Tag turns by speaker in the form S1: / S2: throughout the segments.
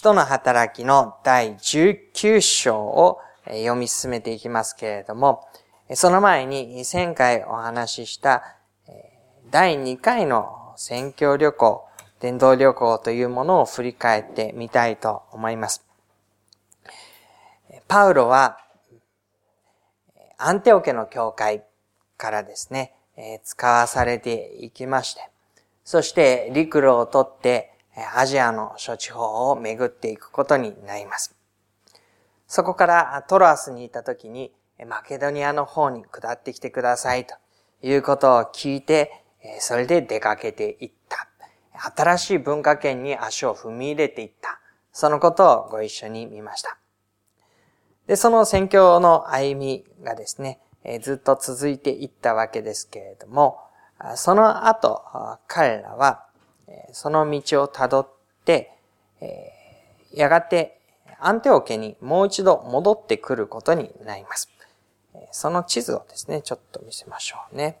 S1: 使徒の働きの第19章を読み進めていきますけれども、その前に前回お話しした第2回の宣教旅行、伝道旅行というものを振り返ってみたいと思います。パウロはアンテオ家の教会からですね、使わされていきまして、そして陸路をとってアジアの諸地方を巡っていくことになります。そこからトロアスにいた時にマケドニアの方に下ってきてくださいということを聞いて、それで出かけていった。新しい文化圏に足を踏み入れていった。そのことをご一緒に見ました。で、その宣教の歩みがですね、ずっと続いていったわけですけれども、その後、彼らは、その道をたどって、やがてアンテオ家にもう一度戻ってくることになります。その地図をですね、ちょっと見せましょうね。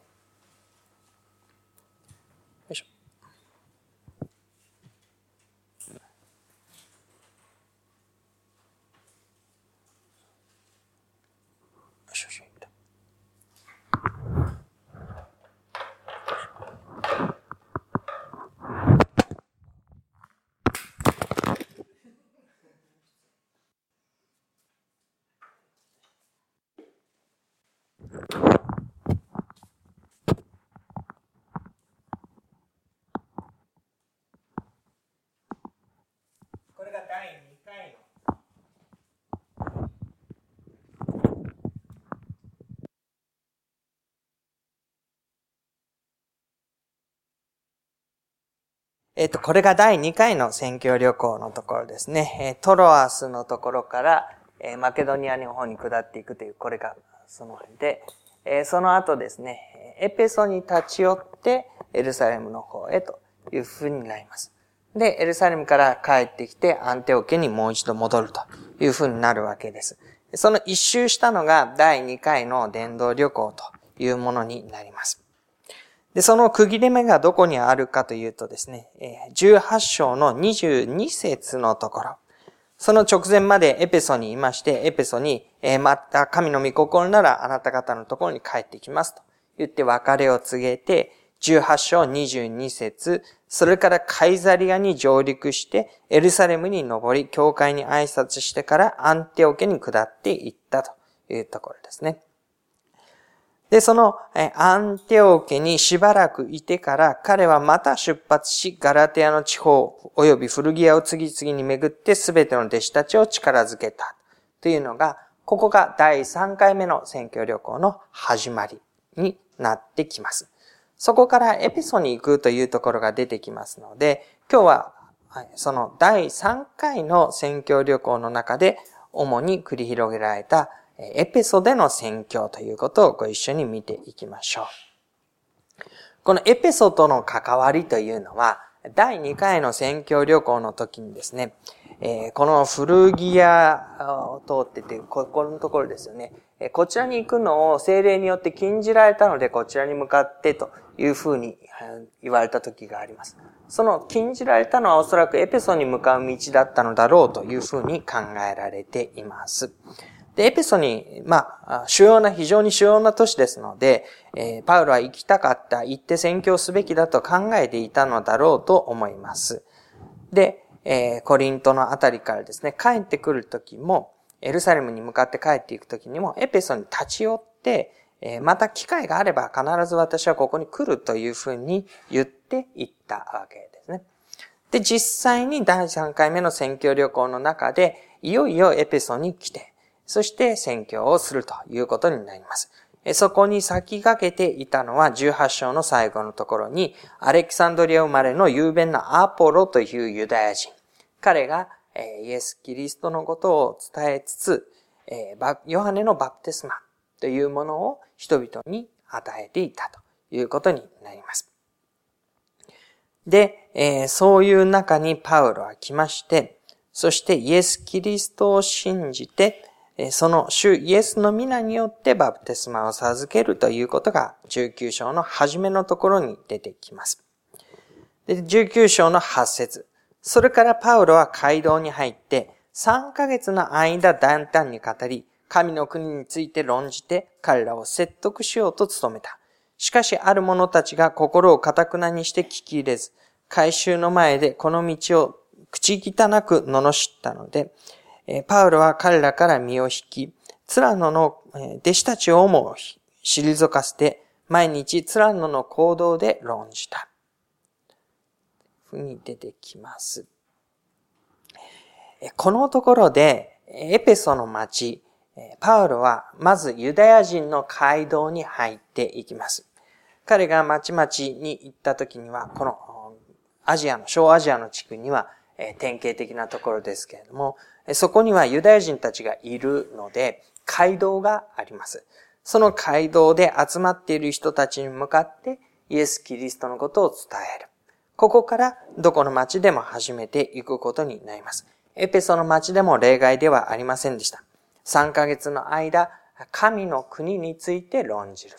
S1: えっ、と、これが第2回の選挙旅行のところですねえ。トロアスのところから、えマケドニアの方に下っていくという、これがその辺で、えその後ですね、エペソに立ち寄って、エルサレムの方へというふうになります。で、エルサレムから帰ってきて、アンテオ家にもう一度戻るというふうになるわけです。その一周したのが第2回の伝道旅行というものになります。で、その区切れ目がどこにあるかというとですね、18章の22節のところ、その直前までエペソにいまして、エペソに、また神の御心ならあなた方のところに帰ってきますと言って別れを告げて、18章22節それからカイザリアに上陸して、エルサレムに登り、教会に挨拶してからアンテオ家に下っていったというところですね。で、そのアンテオ家にしばらくいてから彼はまた出発し、ガラテアの地方及び古着屋を次々に巡って全ての弟子たちを力づけた。というのが、ここが第3回目の選挙旅行の始まりになってきます。そこからエピソに行くというところが出てきますので、今日はその第3回の選挙旅行の中で主に繰り広げられたエペソでの宣教ということをご一緒に見ていきましょう。このエペソとの関わりというのは、第2回の宣教旅行の時にですね、えこの古着屋を通ってて、ここのところですよね。こちらに行くのを精霊によって禁じられたので、こちらに向かってというふうに言われた時があります。その禁じられたのはおそらくエペソに向かう道だったのだろうというふうに考えられています。で、エペソに、まあ、主要な、非常に主要な都市ですので、えー、パウロは行きたかった、行って宣教すべきだと考えていたのだろうと思います。で、えー、コリントのあたりからですね、帰ってくるときも、エルサレムに向かって帰っていくときにも、エペソに立ち寄って、えー、また機会があれば必ず私はここに来るというふうに言っていったわけですね。で、実際に第3回目の宣教旅行の中で、いよいよエペソに来て、そして宣教をするということになります。そこに先駆けていたのは18章の最後のところに、アレキサンドリア生まれの雄弁なアポロというユダヤ人。彼がイエス・キリストのことを伝えつつ、ヨハネのバプテスマというものを人々に与えていたということになります。で、そういう中にパウロは来まして、そしてイエス・キリストを信じて、その主イエスの皆によってバプテスマを授けるということが19章の初めのところに出てきます。で19章の8節それからパウロは街道に入って、3ヶ月の間断々に語り、神の国について論じて彼らを説得しようと努めた。しかしある者たちが心を堅くなにして聞き入れず、回収の前でこの道を口汚く罵ったので、パウロは彼らから身を引き、ツラノの弟子たちをも退かせて、毎日ツラノの行動で論じた。ふうに出てきます。このところで、エペソの町、パウロはまずユダヤ人の街道に入っていきます。彼が町々に行った時には、このアジアの、小アジアの地区には典型的なところですけれども、そこにはユダヤ人たちがいるので、街道があります。その街道で集まっている人たちに向かってイエス・キリストのことを伝える。ここからどこの町でも始めていくことになります。エペソの町でも例外ではありませんでした。3ヶ月の間、神の国について論じる。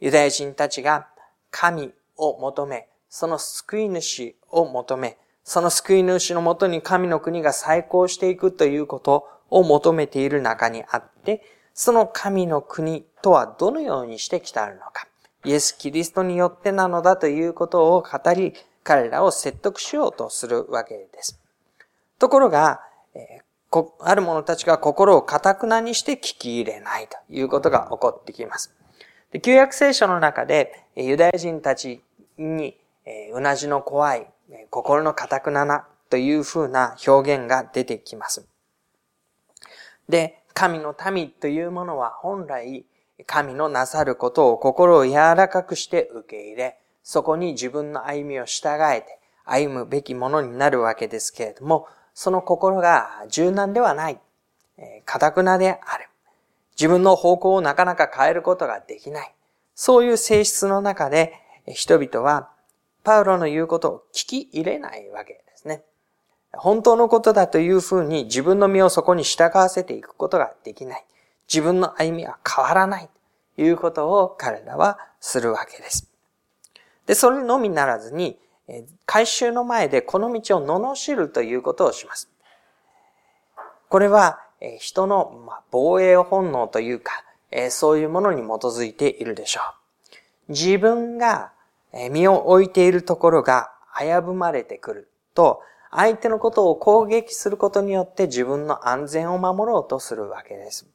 S1: ユダヤ人たちが神を求め、その救い主を求め、その救い主のもとに神の国が再興していくということを求めている中にあって、その神の国とはどのようにして来たのか。イエス・キリストによってなのだということを語り、彼らを説得しようとするわけです。ところが、ある者たちが心を堅くなにして聞き入れないということが起こってきます。旧約聖書の中で、ユダヤ人たちに、うなじの怖い、心の堅くななというふうな表現が出てきます。で、神の民というものは本来、神のなさることを心を柔らかくして受け入れ、そこに自分の歩みを従えて歩むべきものになるわけですけれども、その心が柔軟ではない、堅くなである。自分の方向をなかなか変えることができない。そういう性質の中で人々はパウロの言うことを聞き入れないわけですね。本当のことだというふうに自分の身をそこに従わせていくことができない。自分の歩みは変わらない。ということを彼らはするわけです。で、それのみならずに、回収の前でこの道を罵るということをします。これは人の防衛本能というか、そういうものに基づいているでしょう。自分が身を置いているところが危ぶまれてくると、相手のことを攻撃することによって自分の安全を守ろうとするわけです。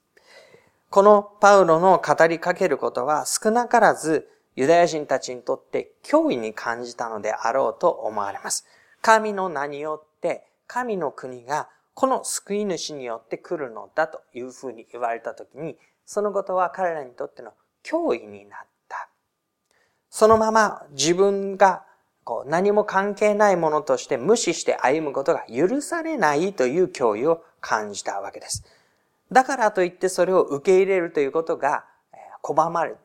S1: このパウロの語りかけることは少なからずユダヤ人たちにとって脅威に感じたのであろうと思われます。神の名によって神の国がこの救い主によって来るのだというふうに言われたときに、そのことは彼らにとっての脅威になった。そのまま自分がこう何も関係ないものとして無視して歩むことが許されないという脅威を感じたわけです。だからといってそれを受け入れるということが拒まれ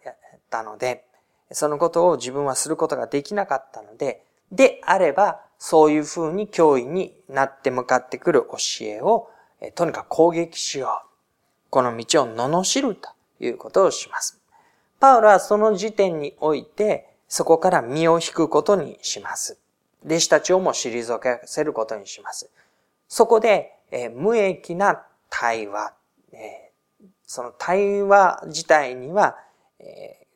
S1: たので、そのことを自分はすることができなかったので、であれば、そういうふうに脅威になって向かってくる教えを、とにかく攻撃しよう。この道を罵るということをします。パウロはその時点において、そこから身を引くことにします。弟子たちをも退けせることにします。そこで、え無益な対話、えその対話自体には、え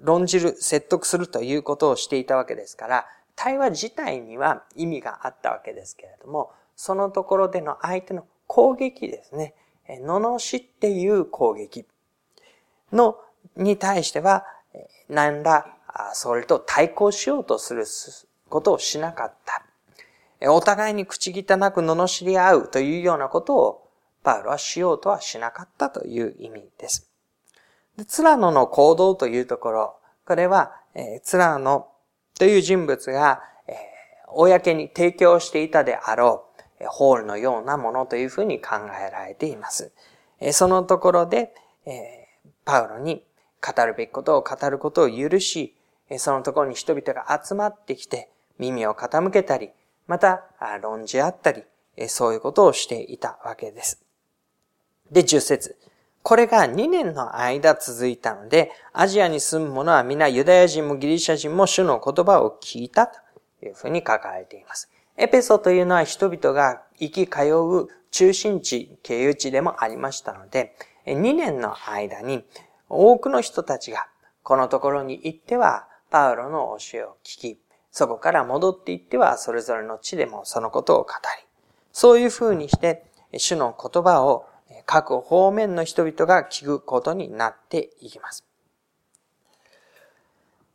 S1: 論じる、説得するということをしていたわけですから、対話自体には意味があったわけですけれども、そのところでの相手の攻撃ですね。罵っていう攻撃の、に対しては、何ら、それと対抗しようとすることをしなかった。お互いに口汚く罵り合うというようなことをパウロはしようとはしなかったという意味です。でツラノの行動というところ、これは、え、ツラノという人物が、え、公に提供していたであろう、ホールのようなものというふうに考えられています。え、そのところで、え、パウロに語るべきことを語ることを許し、そのところに人々が集まってきて耳を傾けたり、また論じ合ったり、そういうことをしていたわけです。で、10節これが2年の間続いたので、アジアに住む者は皆ユダヤ人もギリシャ人も主の言葉を聞いたというふうに書かれています。エペソというのは人々が行き通う中心地、経由地でもありましたので、2年の間に多くの人たちがこのところに行ってはパウロの教えを聞き、そこから戻って行ってはそれぞれの地でもそのことを語り、そういう風にして主の言葉を各方面の人々が聞くことになっていきます。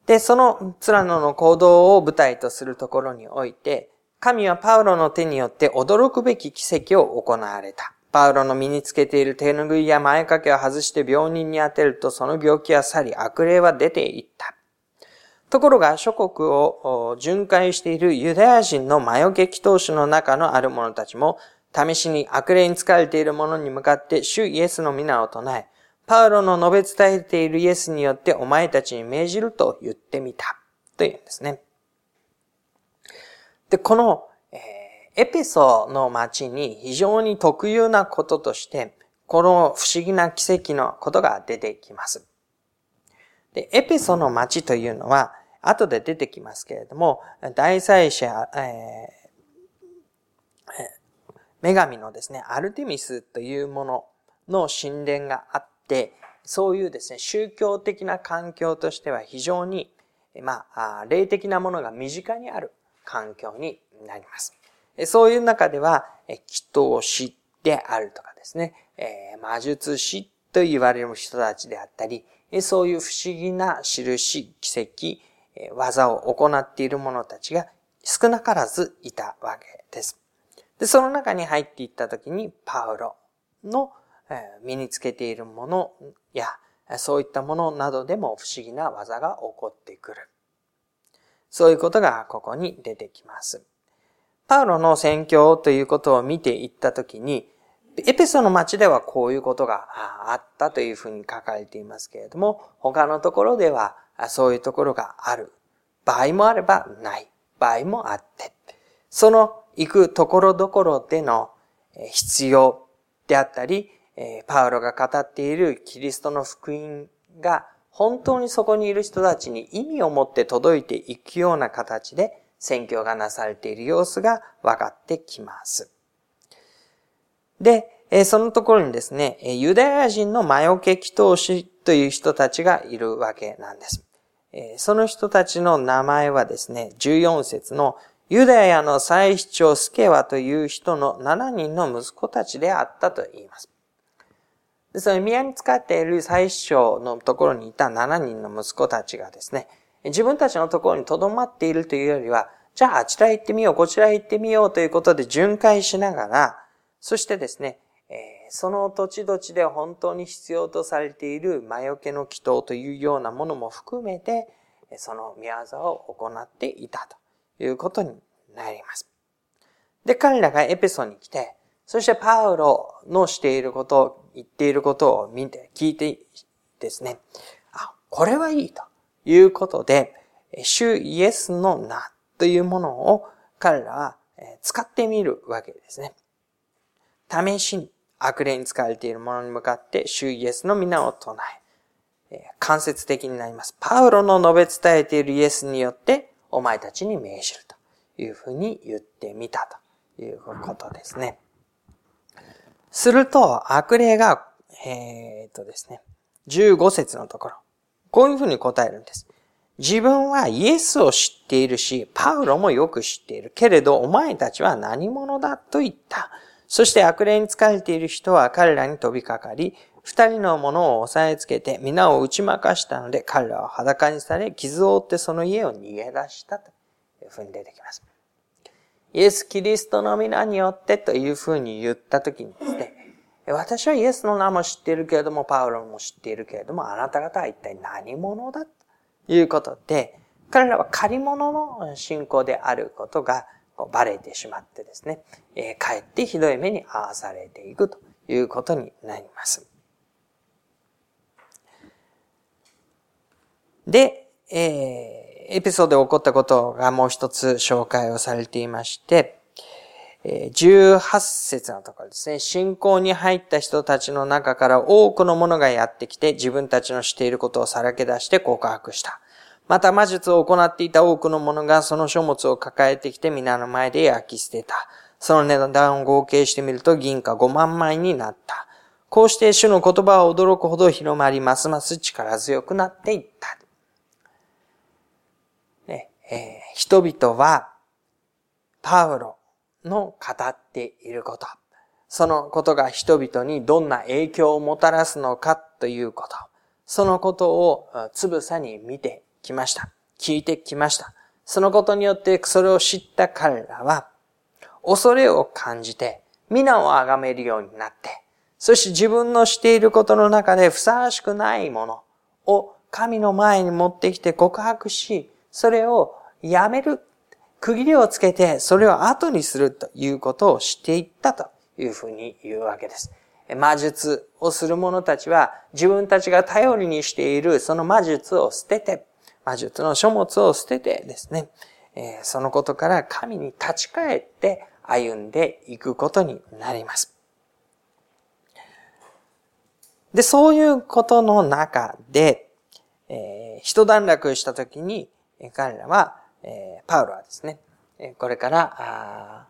S1: で、そのツラノの行動を舞台とするところにおいて、神はパウロの手によって驚くべき奇跡を行われた。パウロの身につけている手拭いや前掛けを外して病人に当てるとその病気は去り悪霊は出ていった。ところが諸国を巡回しているユダヤ人の魔除け祈祷師の中のある者たちも試しに悪霊に疲れている者に向かって主イエスの皆を唱え、パウロの述べ伝えているイエスによってお前たちに命じると言ってみた。というんですね。で、この、エペソの町に非常に特有なこととして、この不思議な奇跡のことが出てきます。で、エペソの町というのは、後で出てきますけれども、大祭司、えー女神のですね、アルテミスというものの神殿があって、そういうですね、宗教的な環境としては非常に、まあ、霊的なものが身近にある環境になります。そういう中では、祈祷師であるとかですね、魔術師と言われる人たちであったり、そういう不思議な印、奇跡、技を行っている者たちが少なからずいたわけです。で、その中に入っていったときに、パウロの身につけているものや、そういったものなどでも不思議な技が起こってくる。そういうことがここに出てきます。パウロの宣教ということを見ていったときに、エペソの町ではこういうことがあったというふうに書かれていますけれども、他のところではそういうところがある。場合もあればない場合もあって、その行くところどころでの必要であったり、パウロが語っているキリストの福音が本当にそこにいる人たちに意味を持って届いていくような形で宣教がなされている様子が分かってきます。で、そのところにですね、ユダヤ人の魔除け祈祷師という人たちがいるわけなんです。その人たちの名前はですね、14節のユダヤの祭司長スケワという人の7人の息子たちであったと言います。その宮に使っている祭司長のところにいた7人の息子たちがですね、自分たちのところに留まっているというよりは、じゃああちら行ってみよう、こちら行ってみようということで巡回しながら、そしてですね、その土地土地で本当に必要とされている魔除けの祈祷というようなものも含めて、その宮業を行っていたと。いうことになります。で、彼らがエペソに来て、そしてパウロのしていることを、言っていることを見て、聞いてですね、あ、これはいいということで、主イエスの名というものを彼らは使ってみるわけですね。試しに悪霊に使われているものに向かって主イエスの皆を唱え、間接的になります。パウロの述べ伝えているイエスによってお前たちに命じるというふうに言ってみたということですね。すると、悪霊が、えー、っとですね、15節のところ、こういうふうに答えるんです。自分はイエスを知っているし、パウロもよく知っている。けれど、お前たちは何者だと言った。そして悪霊に疲れている人は彼らに飛びかかり、二人の者を押さえつけて皆を打ち負かしたので彼らは裸にされ傷を負ってその家を逃げ出したというふうに出てきます。イエス・キリストの皆によってというふうに言ったときにですね、私はイエスの名も知っているけれども、パウロも知っているけれども、あなた方は一体何者だということで、彼らは借り物の信仰であることがバレてしまってですね、えー、かえってひどい目に遭わされていくということになります。で、えー、エピソードで起こったことがもう一つ紹介をされていまして、18節のところですね。信仰に入った人たちの中から多くの者がやってきて自分たちのしていることをさらけ出して告白した。また魔術を行っていた多くの者がその書物を抱えてきて皆の前で焼き捨てた。その値段を合計してみると銀貨5万枚になった。こうして主の言葉は驚くほど広まり、ますます力強くなっていった。ねえー、人々は、パウロの語っていること、そのことが人々にどんな影響をもたらすのかということ、そのことをつぶさに見てきました。聞いてきました。そのことによってそれを知った彼らは、恐れを感じて、皆を崇めるようになって、そして自分のしていることの中でふさわしくないものを神の前に持ってきて告白し、それをやめる、区切りをつけて、それを後にするということをしていったというふうに言うわけです。魔術をする者たちは自分たちが頼りにしているその魔術を捨てて、魔術の書物を捨ててですね、そのことから神に立ち返って歩んでいくことになります。で、そういうことの中で、えー、一段落したときに、彼らは、えー、パウロはですね、これから、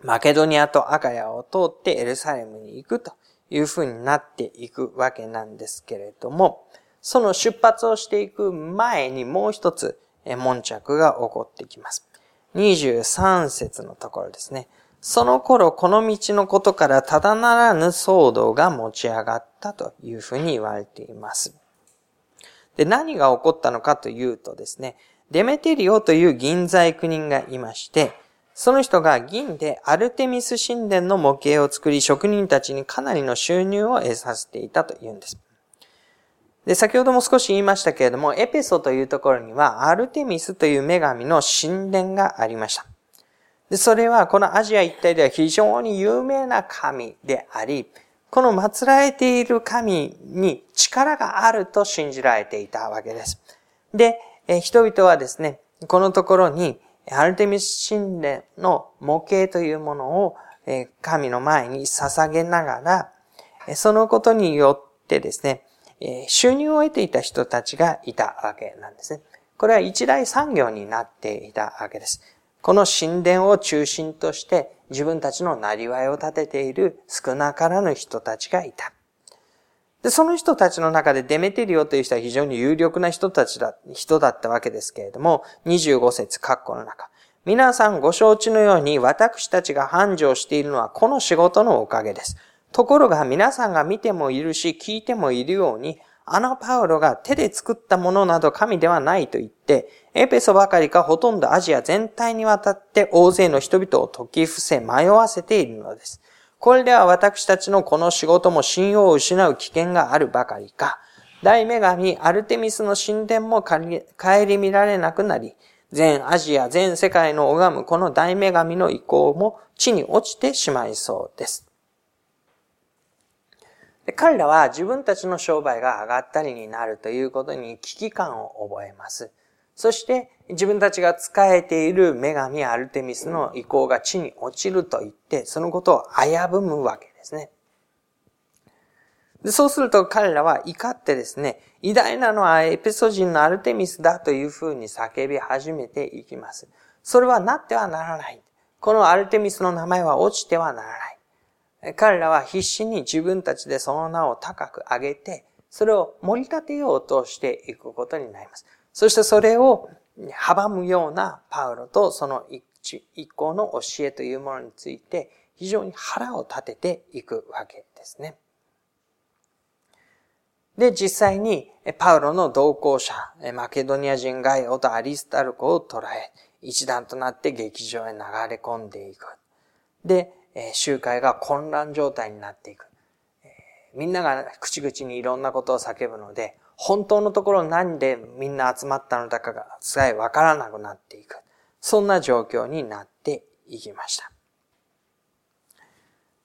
S1: マケドニアとアカヤを通ってエルサレムに行くというふうになっていくわけなんですけれども、その出発をしていく前にもう一つ、悶着が起こってきます。23節のところですね。その頃、この道のことからただならぬ騒動が持ち上がったというふうに言われています。で、何が起こったのかというとですね、デメテリオという銀細工人がいまして、その人が銀でアルテミス神殿の模型を作り、職人たちにかなりの収入を得させていたというんです。で、先ほども少し言いましたけれども、エペソというところには、アルテミスという女神の神殿がありました。で、それはこのアジア一帯では非常に有名な神であり、この祀られている神に力があると信じられていたわけです。で、人々はですね、このところにアルテミス神殿の模型というものを神の前に捧げながら、そのことによってですね、収入を得ていた人たちがいたわけなんですね。これは一大産業になっていたわけです。この神殿を中心として自分たちのなりわいを立てている少なからぬ人たちがいた。で、その人たちの中でデメテリオという人は非常に有力な人たちだ、人だったわけですけれども、25節括弧の中。皆さんご承知のように私たちが繁盛しているのはこの仕事のおかげです。ところが皆さんが見てもいるし聞いてもいるように、あのパウロが手で作ったものなど神ではないと言って、エペソばかりかほとんどアジア全体にわたって大勢の人々を解き伏せ迷わせているのです。これでは私たちのこの仕事も信用を失う危険があるばかりか、大女神アルテミスの神殿も帰り見られなくなり、全アジア、全世界の拝むこの大女神の意向も地に落ちてしまいそうです。彼らは自分たちの商売が上がったりになるということに危機感を覚えます。そして自分たちが仕えている女神アルテミスの意向が地に落ちると言って、そのことを危ぶむわけですね。でそうすると彼らは怒ってですね、偉大なのはエペソ人のアルテミスだというふうに叫び始めていきます。それはなってはならない。このアルテミスの名前は落ちてはならない。彼らは必死に自分たちでその名を高く上げて、それを盛り立てようとしていくことになります。そしてそれを阻むようなパウロとその一行の教えというものについて非常に腹を立てていくわけですね。で、実際にパウロの同行者、マケドニア人ガイオとアリスタルコを捕らえ、一段となって劇場へ流れ込んでいく。で、集会が混乱状態になっていく。みんなが口々にいろんなことを叫ぶので、本当のところ何でみんな集まったのだかがさえわからなくなっていく。そんな状況になっていきました。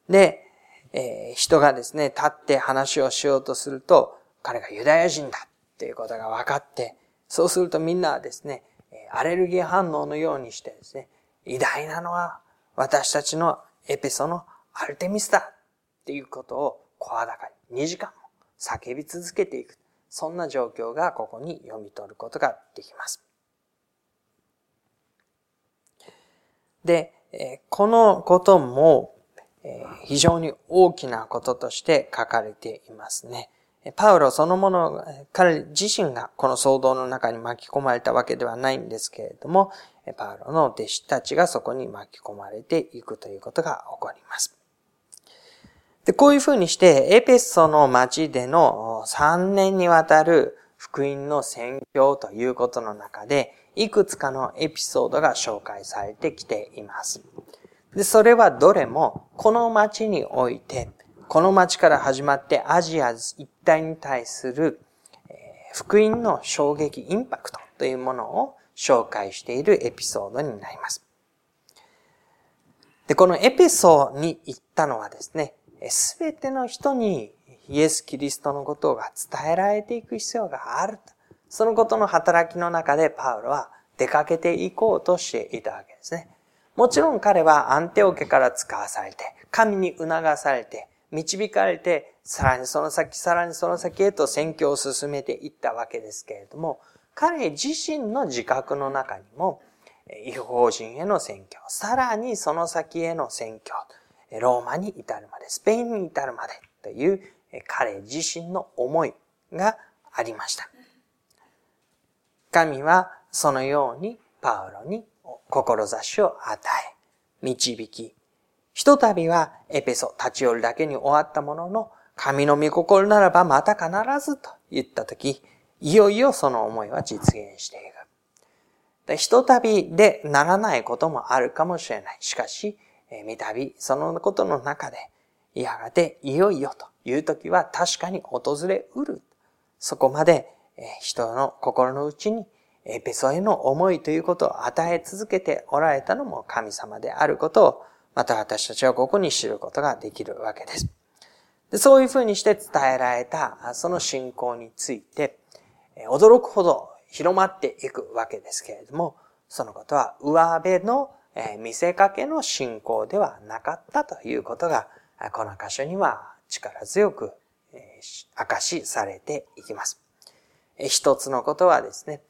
S1: で、えー、人がですね、立って話をしようとすると、彼がユダヤ人だっていうことが分かって、そうするとみんなはですね、アレルギー反応のようにしてですね、偉大なのは私たちのエペソのアルテミスだっていうことを声高に2時間も叫び続けていく。そんな状況がここに読み取ることができます。で、このことも非常に大きなこととして書かれていますね。パウロそのもの、彼自身がこの騒動の中に巻き込まれたわけではないんですけれども、パウロの弟子たちがそこに巻き込まれていくということが起こります。で、こういうふうにして、エペソの町での3年にわたる福音の宣教ということの中で、いくつかのエピソードが紹介されてきています。で、それはどれも、この町において、この町から始まってアジア一帯に対する、福音の衝撃、インパクトというものを紹介しているエピソードになります。で、このエピソに行ったのはですね、すべての人にイエス・キリストのことが伝えられていく必要があると。そのことの働きの中でパウロは出かけていこうとしていたわけですね。もちろん彼はアンテオ家から使わされて、神に促されて、導かれて、さらにその先、さらにその先へと宣教を進めていったわけですけれども、彼自身の自覚の中にも、違法人への宣教、さらにその先への宣教、ローマに至るまで、スペインに至るまでという彼自身の思いがありました。神はそのようにパウロに志を与え、導き、ひとたびはエペソ立ち寄るだけに終わったものの、神の御心ならばまた必ずと言ったとき、いよいよその思いは実現していく。ひとたびでならないこともあるかもしれない。しかし、三度、そのことの中で、やがていよいよという時は確かに訪れうる。そこまでえ人の心の内にエペソへの思いということを与え続けておられたのも神様であることを、また私たちはここに知ることができるわけです。でそういうふうにして伝えられたその信仰について、驚くほど広まっていくわけですけれども、そのことは上辺の見せかけの信仰ではなかったということが、この箇所には力強く明かしされていきます。一つのことはですね、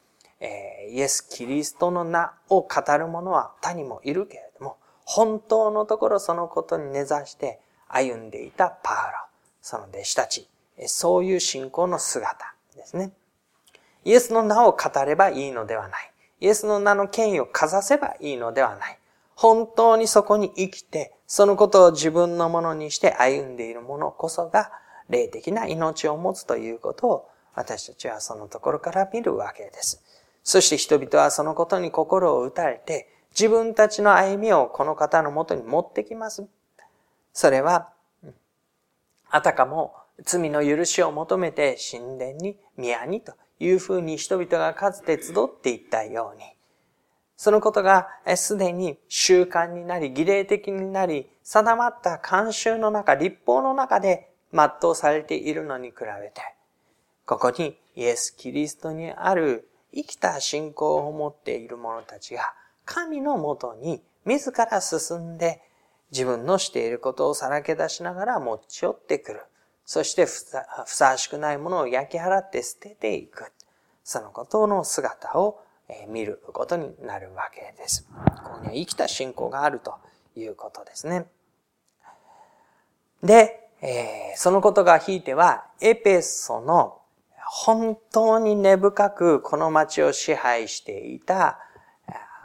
S1: イエス・キリストの名を語る者は他にもいるけれども、本当のところそのことに根ざして歩んでいたパウロ、その弟子たち、そういう信仰の姿ですね。イエスの名を語ればいいのではない。イエスの名の権威をかざせばいいのではない。本当にそこに生きて、そのことを自分のものにして歩んでいるものこそが、霊的な命を持つということを、私たちはそのところから見るわけです。そして人々はそのことに心を打たれて、自分たちの歩みをこの方のもとに持ってきます。それは、あたかも罪の許しを求めて神殿に、宮にというふうに人々がかつて集っていったように、そのことがすでに習慣になり、儀礼的になり、定まった慣習の中、立法の中で全うされているのに比べて、ここにイエス・キリストにある生きた信仰を持っている者たちが、神のもとに自ら進んで、自分のしていることをさらけ出しながら持ち寄ってくる。そしてふさわしくないものを焼き払って捨てていく。そのことの姿を見ることになるわけです。ここには生きた信仰があるということですね。で、えー、そのことがひいては、エペソの本当に根深くこの町を支配していた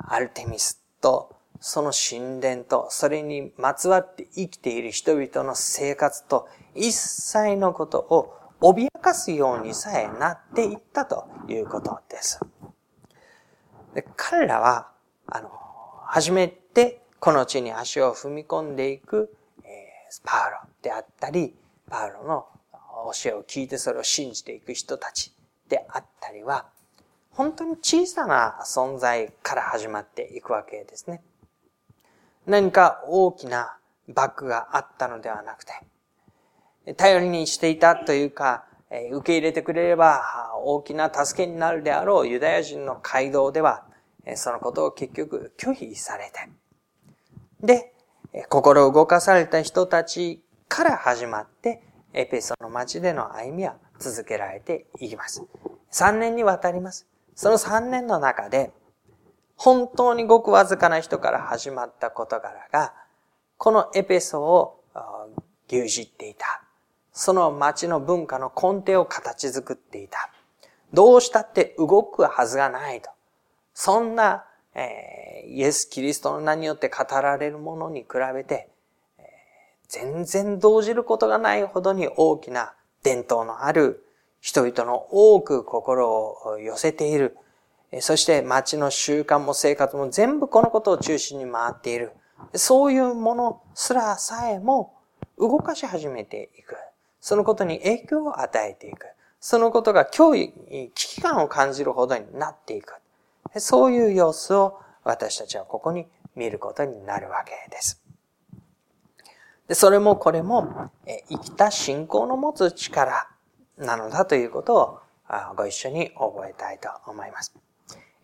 S1: アルテミスとその神殿とそれにまつわって生きている人々の生活と一切のことを脅かすようにさえなっていったということです。で彼らは、あの、初めてこの地に足を踏み込んでいく、えー、パウロであったり、パウロの教えを聞いてそれを信じていく人たちであったりは、本当に小さな存在から始まっていくわけですね。何か大きなバックがあったのではなくて、頼りにしていたというか、受け入れてくれれば大きな助けになるであろうユダヤ人の街道では、そのことを結局拒否されて、で、心を動かされた人たちから始まって、エペソの町での歩みは続けられていきます。3年にわたります。その3年の中で、本当にごくわずかな人から始まった事柄が、このエペソを牛耳っていた。その町の文化の根底を形作っていた。どうしたって動くはずがないと。そんな、えー、イエス・キリストの名によって語られるものに比べて、えー、全然動じることがないほどに大きな伝統のある人々の多く心を寄せている。そして街の習慣も生活も全部このことを中心に回っている。そういうものすらさえも動かし始めていく。そのことに影響を与えていく。そのことが脅威、危機感を感じるほどになっていく。そういう様子を私たちはここに見ることになるわけです。でそれもこれも生きた信仰の持つ力なのだということをご一緒に覚えたいと思います。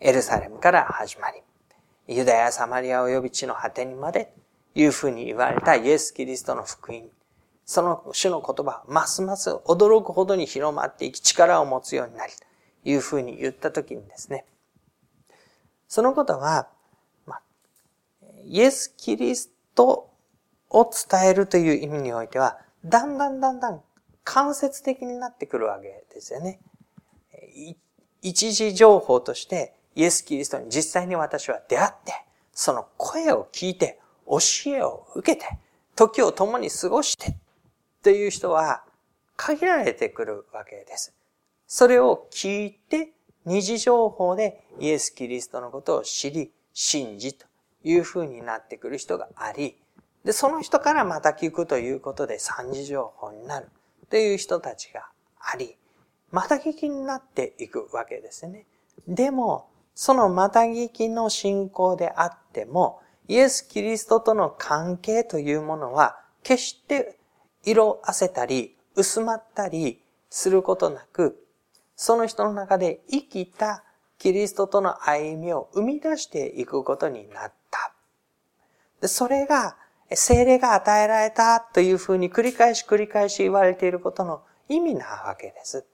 S1: エルサレムから始まり、ユダヤ、サマリア及び地の果てにまでいうふうに言われたイエス・キリストの福音。その主の言葉、ますます驚くほどに広まっていき、力を持つようになり、というふうに言ったときにですね、そのことは、イエス・キリストを伝えるという意味においては、だんだんだんだん間接的になってくるわけですよね。一時情報として、イエス・キリストに実際に私は出会って、その声を聞いて、教えを受けて、時を共に過ごして、という人は限られてくるわけです。それを聞いて、二次情報でイエス・キリストのことを知り、信じという風になってくる人があり、で、その人からまた聞くということで三次情報になるという人たちがあり、また聞きになっていくわけですね。でも、そのまた聞きの信仰であっても、イエス・キリストとの関係というものは、決して色あせたり、薄まったりすることなく、その人の中で生きたキリストとの歩みを生み出していくことになった。でそれが、精霊が与えられたというふうに繰り返し繰り返し言われていることの意味なわけです。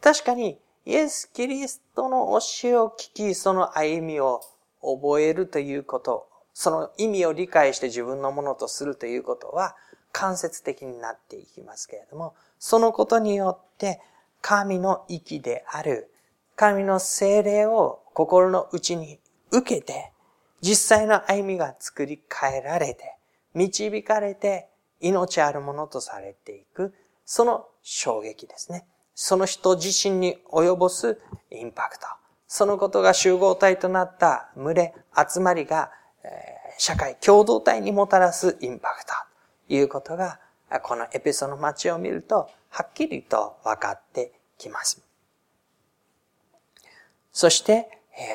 S1: 確かに、イエス・キリストの教えを聞き、その歩みを覚えるということ、その意味を理解して自分のものとするということは、間接的になっていきますけれども、そのことによって神の息である、神の精霊を心の内に受けて、実際の歩みが作り変えられて、導かれて、命あるものとされていく、その衝撃ですね。その人自身に及ぼすインパクト。そのことが集合体となった群れ、集まりが、社会、共同体にもたらすインパクト。いうことが、このエペソの街を見ると、はっきりと分かってきます。そして、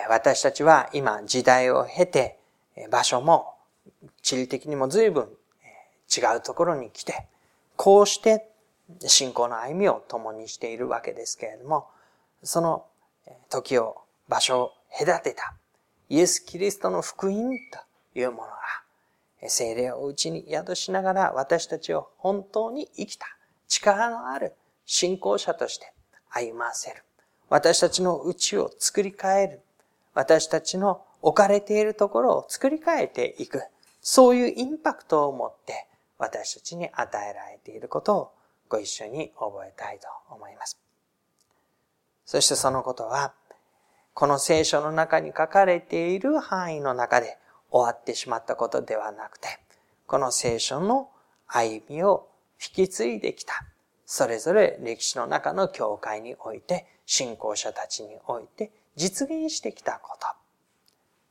S1: 私たちは今時代を経て、場所も地理的にも随分違うところに来て、こうして信仰の歩みを共にしているわけですけれども、その時を、場所を隔てたイエス・キリストの福音というものが精霊を内に宿しながら私たちを本当に生きた力のある信仰者として歩ませる。私たちの内を作り変える。私たちの置かれているところを作り変えていく。そういうインパクトを持って私たちに与えられていることをご一緒に覚えたいと思います。そしてそのことは、この聖書の中に書かれている範囲の中で終わってしまったことではなくて、この聖書の歩みを引き継いできた。それぞれ歴史の中の教会において、信仰者たちにおいて実現してきたこと。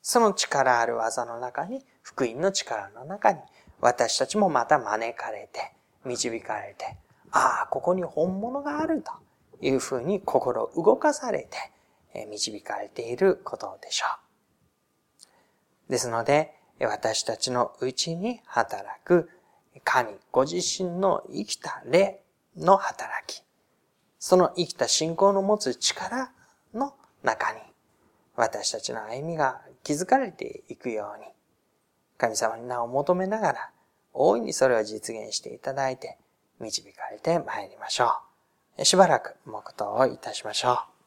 S1: その力ある技の中に、福音の力の中に、私たちもまた招かれて、導かれて、ああ、ここに本物があるというふうに心動かされて、導かれていることでしょう。ですので、私たちのうちに働く神ご自身の生きた霊の働き、その生きた信仰の持つ力の中に、私たちの歩みが築かれていくように、神様に名を求めながら、大いにそれを実現していただいて、導かれて参りましょう。しばらく黙祷をいたしましょう。